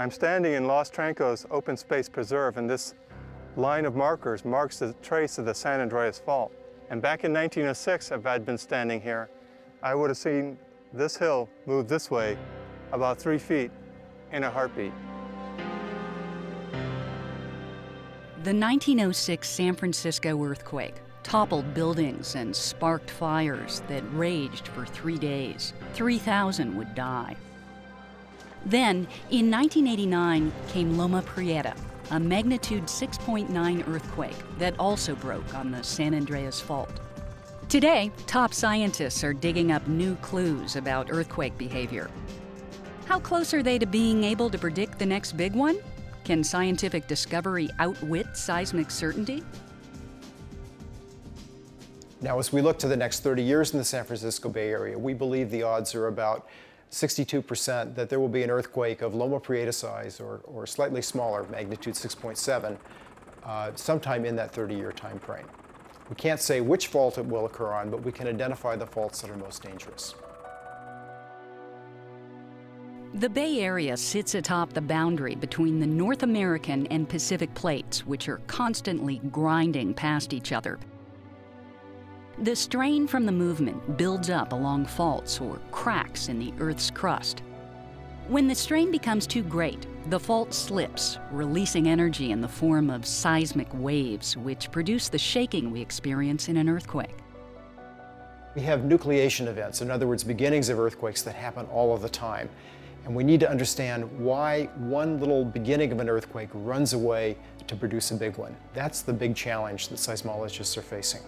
I'm standing in Los Trancos Open Space Preserve, and this line of markers marks the trace of the San Andreas Fault. And back in 1906, if I'd been standing here, I would have seen this hill move this way about three feet in a heartbeat. The 1906 San Francisco earthquake toppled buildings and sparked fires that raged for three days. 3,000 would die. Then, in 1989, came Loma Prieta, a magnitude 6.9 earthquake that also broke on the San Andreas Fault. Today, top scientists are digging up new clues about earthquake behavior. How close are they to being able to predict the next big one? Can scientific discovery outwit seismic certainty? Now, as we look to the next 30 years in the San Francisco Bay Area, we believe the odds are about 62% that there will be an earthquake of Loma Prieta size or, or slightly smaller, magnitude 6.7, uh, sometime in that 30 year time frame. We can't say which fault it will occur on, but we can identify the faults that are most dangerous. The Bay Area sits atop the boundary between the North American and Pacific plates, which are constantly grinding past each other. The strain from the movement builds up along faults or cracks in the Earth's crust. When the strain becomes too great, the fault slips, releasing energy in the form of seismic waves, which produce the shaking we experience in an earthquake. We have nucleation events, in other words, beginnings of earthquakes that happen all of the time. And we need to understand why one little beginning of an earthquake runs away to produce a big one. That's the big challenge that seismologists are facing.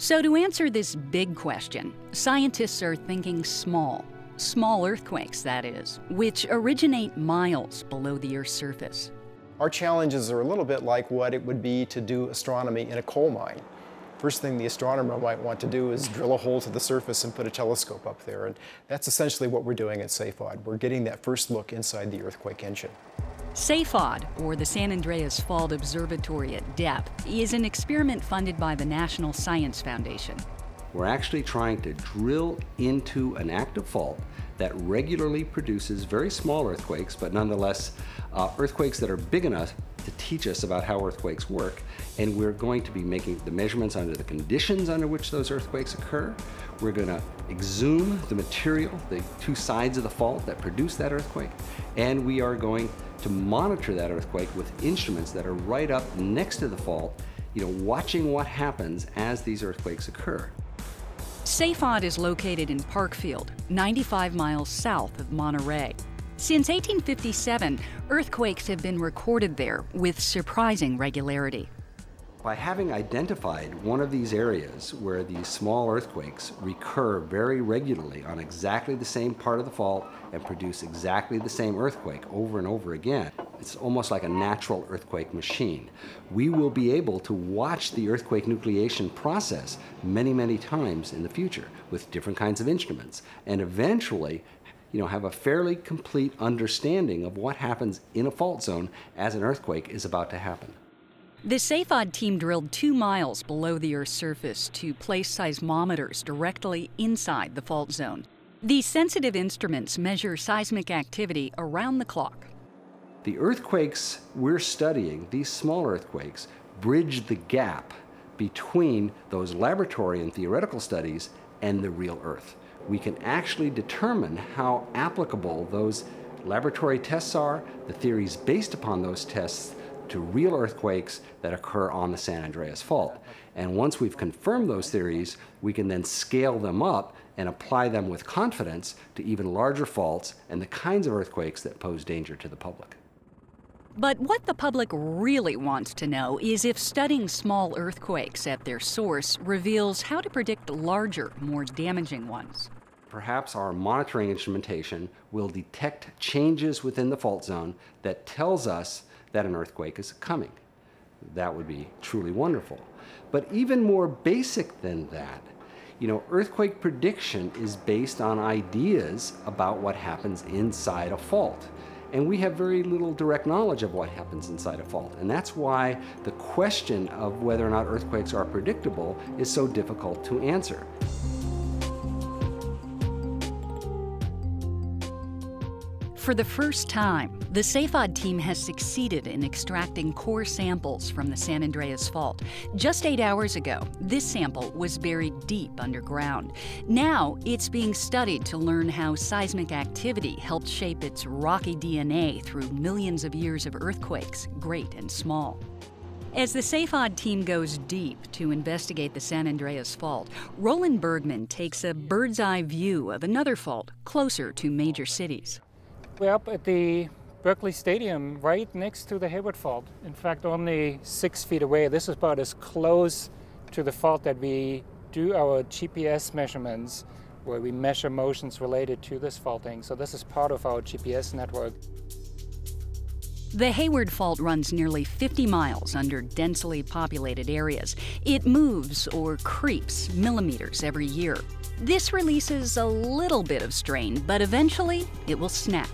So, to answer this big question, scientists are thinking small, small earthquakes, that is, which originate miles below the Earth's surface. Our challenges are a little bit like what it would be to do astronomy in a coal mine. First thing the astronomer might want to do is drill a hole to the surface and put a telescope up there. And that's essentially what we're doing at SAFOD. We're getting that first look inside the earthquake engine. SAFOD, or the San Andreas Fault Observatory at depth, is an experiment funded by the National Science Foundation. We're actually trying to drill into an active fault that regularly produces very small earthquakes, but nonetheless uh, earthquakes that are big enough to teach us about how earthquakes work. And we're going to be making the measurements under the conditions under which those earthquakes occur. We're going to exhume the material, the two sides of the fault that produce that earthquake, and we are going to monitor that earthquake with instruments that are right up next to the fault, you know, watching what happens as these earthquakes occur. SAFOD is located in Parkfield, 95 miles south of Monterey. Since 1857, earthquakes have been recorded there with surprising regularity. By having identified one of these areas where these small earthquakes recur very regularly on exactly the same part of the fault and produce exactly the same earthquake over and over again, it's almost like a natural earthquake machine. We will be able to watch the earthquake nucleation process many, many times in the future with different kinds of instruments and eventually you know, have a fairly complete understanding of what happens in a fault zone as an earthquake is about to happen. The SAFOD team drilled two miles below the Earth's surface to place seismometers directly inside the fault zone. These sensitive instruments measure seismic activity around the clock. The earthquakes we're studying, these small earthquakes, bridge the gap between those laboratory and theoretical studies and the real Earth. We can actually determine how applicable those laboratory tests are, the theories based upon those tests to real earthquakes that occur on the San Andreas Fault. And once we've confirmed those theories, we can then scale them up and apply them with confidence to even larger faults and the kinds of earthquakes that pose danger to the public. But what the public really wants to know is if studying small earthquakes at their source reveals how to predict larger, more damaging ones. Perhaps our monitoring instrumentation will detect changes within the fault zone that tells us that an earthquake is coming. That would be truly wonderful. But even more basic than that, you know, earthquake prediction is based on ideas about what happens inside a fault. And we have very little direct knowledge of what happens inside a fault. And that's why the question of whether or not earthquakes are predictable is so difficult to answer. For the first time, the SAFOD team has succeeded in extracting core samples from the San Andreas Fault. Just eight hours ago, this sample was buried deep underground. Now, it's being studied to learn how seismic activity helped shape its rocky DNA through millions of years of earthquakes, great and small. As the SAFOD team goes deep to investigate the San Andreas Fault, Roland Bürgmann takes a bird's eye view of another fault closer to major cities. We're up at the Berkeley Stadium right next to the Hayward Fault. In fact, only six feet away. This is about as close to the fault that we do our GPS measurements, where we measure motions related to this faulting. So, this is part of our GPS network. The Hayward Fault runs nearly 50 miles under densely populated areas. It moves or creeps millimeters every year. This releases a little bit of strain, but eventually it will snap.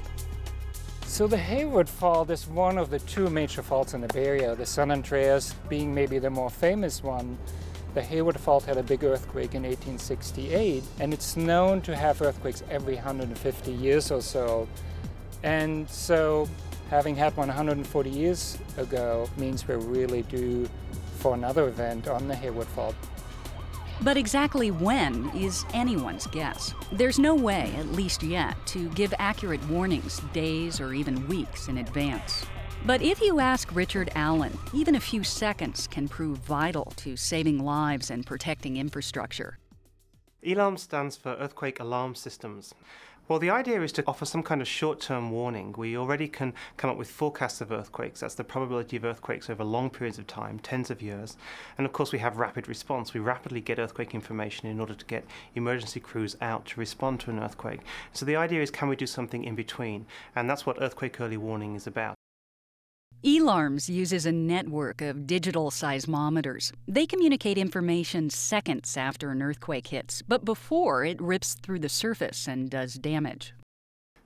So the Hayward Fault is one of the two major faults in the Bay Area, the San Andreas being maybe the more famous one. The Hayward Fault had a big earthquake in 1868, and it's known to have earthquakes every 150 years or so. And so having had one 140 years ago means we're really due for another event on the Hayward Fault. But exactly when is anyone's guess. There's no way, at least yet, to give accurate warnings days or even weeks in advance. But if you ask Richard Allen, even a few seconds can prove vital to saving lives and protecting infrastructure. EALARM stands for Earthquake Alarm Systems. Well, the idea is to offer some kind of short term warning. We already can come up with forecasts of earthquakes. That's the probability of earthquakes over long periods of time, tens of years. And of course, we have rapid response. We rapidly get earthquake information in order to get emergency crews out to respond to an earthquake. So the idea is can we do something in between? And that's what earthquake early warning is about. ElarmS uses a network of digital seismometers. They communicate information seconds after an earthquake hits, but before it rips through the surface and does damage.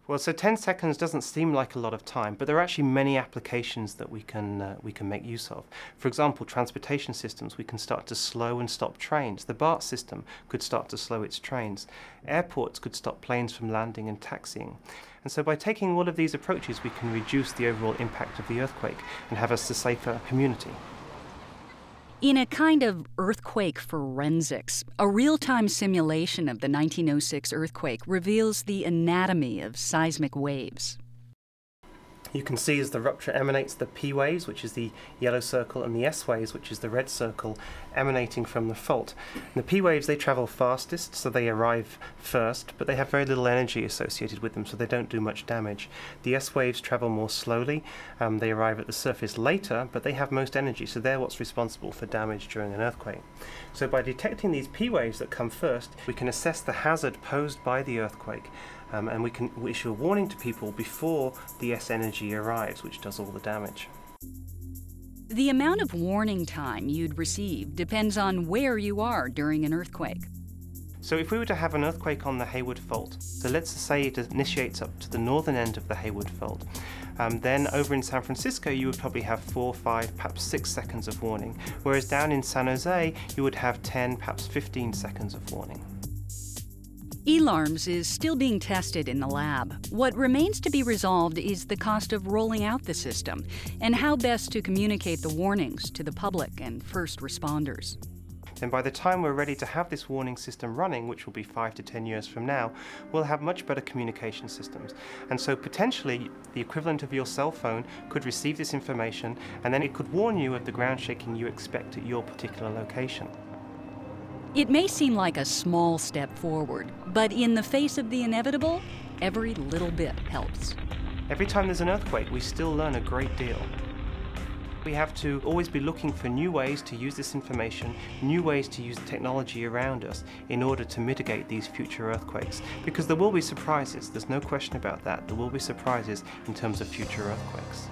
Well, so 10 seconds doesn't seem like a lot of time, but there are actually many applications that we can, uh, we can make use of. For example, transportation systems, we can start to slow and stop trains. The BART system could start to slow its trains. Airports could stop planes from landing and taxiing. And so by taking all of these approaches, we can reduce the overall impact of the earthquake and have us a safer community. In a kind of earthquake forensics, a real time simulation of the 1906 earthquake reveals the anatomy of seismic waves. You can see as the rupture emanates the P waves, which is the yellow circle, and the S waves, which is the red circle, emanating from the fault. And the P waves, they travel fastest, so they arrive first, but they have very little energy associated with them, so they don't do much damage. The S waves travel more slowly, um, they arrive at the surface later, but they have most energy, so they're what's responsible for damage during an earthquake. So by detecting these P waves that come first, we can assess the hazard posed by the earthquake um, and we can issue a warning to people before the S energy arrives, which does all the damage. The amount of warning time you'd receive depends on where you are during an earthquake. So, if we were to have an earthquake on the Hayward Fault, so let's say it initiates up to the northern end of the Hayward Fault, um, then over in San Francisco you would probably have four, five, perhaps six seconds of warning, whereas down in San Jose you would have 10, perhaps 15 seconds of warning. ElarmS is still being tested in the lab. What remains to be resolved is the cost of rolling out the system and how best to communicate the warnings to the public and first responders. Then, by the time we're ready to have this warning system running, which will be five to ten years from now, we'll have much better communication systems. And so, potentially, the equivalent of your cell phone could receive this information and then it could warn you of the ground shaking you expect at your particular location. It may seem like a small step forward, but in the face of the inevitable, every little bit helps. Every time there's an earthquake, we still learn a great deal. We have to always be looking for new ways to use this information, new ways to use the technology around us in order to mitigate these future earthquakes. Because there will be surprises, there's no question about that. There will be surprises in terms of future earthquakes.